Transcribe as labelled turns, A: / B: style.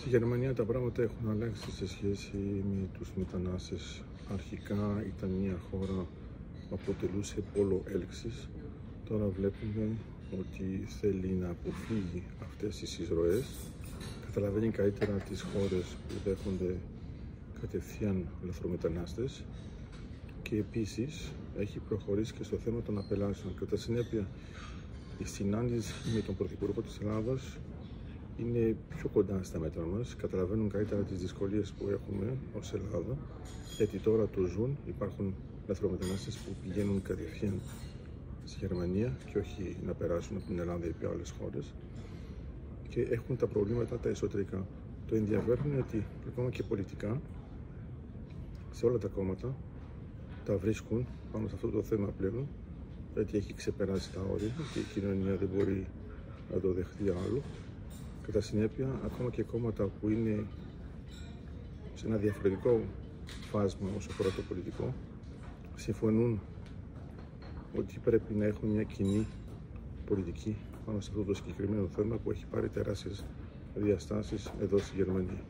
A: Στη Γερμανία τα πράγματα έχουν αλλάξει σε σχέση με τους μετανάστες. Αρχικά ήταν μια χώρα που αποτελούσε πόλο έλξης. Τώρα βλέπουμε ότι θέλει να αποφύγει αυτές τις εισρωές. Καταλαβαίνει καλύτερα τις χώρες που δέχονται κατευθείαν λαθρομετανάστες και επίσης έχει προχωρήσει και στο θέμα των απελάσεων. Κατά συνέπεια, η συνάντηση με τον Πρωθυπουργό της Ελλάδας είναι πιο κοντά στα μέτρα μας, καταλαβαίνουν καλύτερα τις δυσκολίες που έχουμε ως Ελλάδα, γιατί τώρα το ζουν, υπάρχουν λαθρομετανάστες που πηγαίνουν κατευθείαν στη Γερμανία και όχι να περάσουν από την Ελλάδα ή από άλλες χώρες και έχουν τα προβλήματα τα εσωτερικά. Το ενδιαφέρον είναι ότι ακόμα και πολιτικά σε όλα τα κόμματα τα βρίσκουν πάνω σε αυτό το θέμα πλέον γιατί έχει ξεπεράσει τα όρια και η κοινωνία δεν μπορεί να το δεχτεί άλλο Κατά συνέπεια, ακόμα και κόμματα που είναι σε ένα διαφορετικό φάσμα όσο αφορά το πολιτικό, συμφωνούν ότι πρέπει να έχουν μια κοινή πολιτική πάνω σε αυτό το συγκεκριμένο θέμα που έχει πάρει τεράστιες διαστάσεις εδώ στη Γερμανία.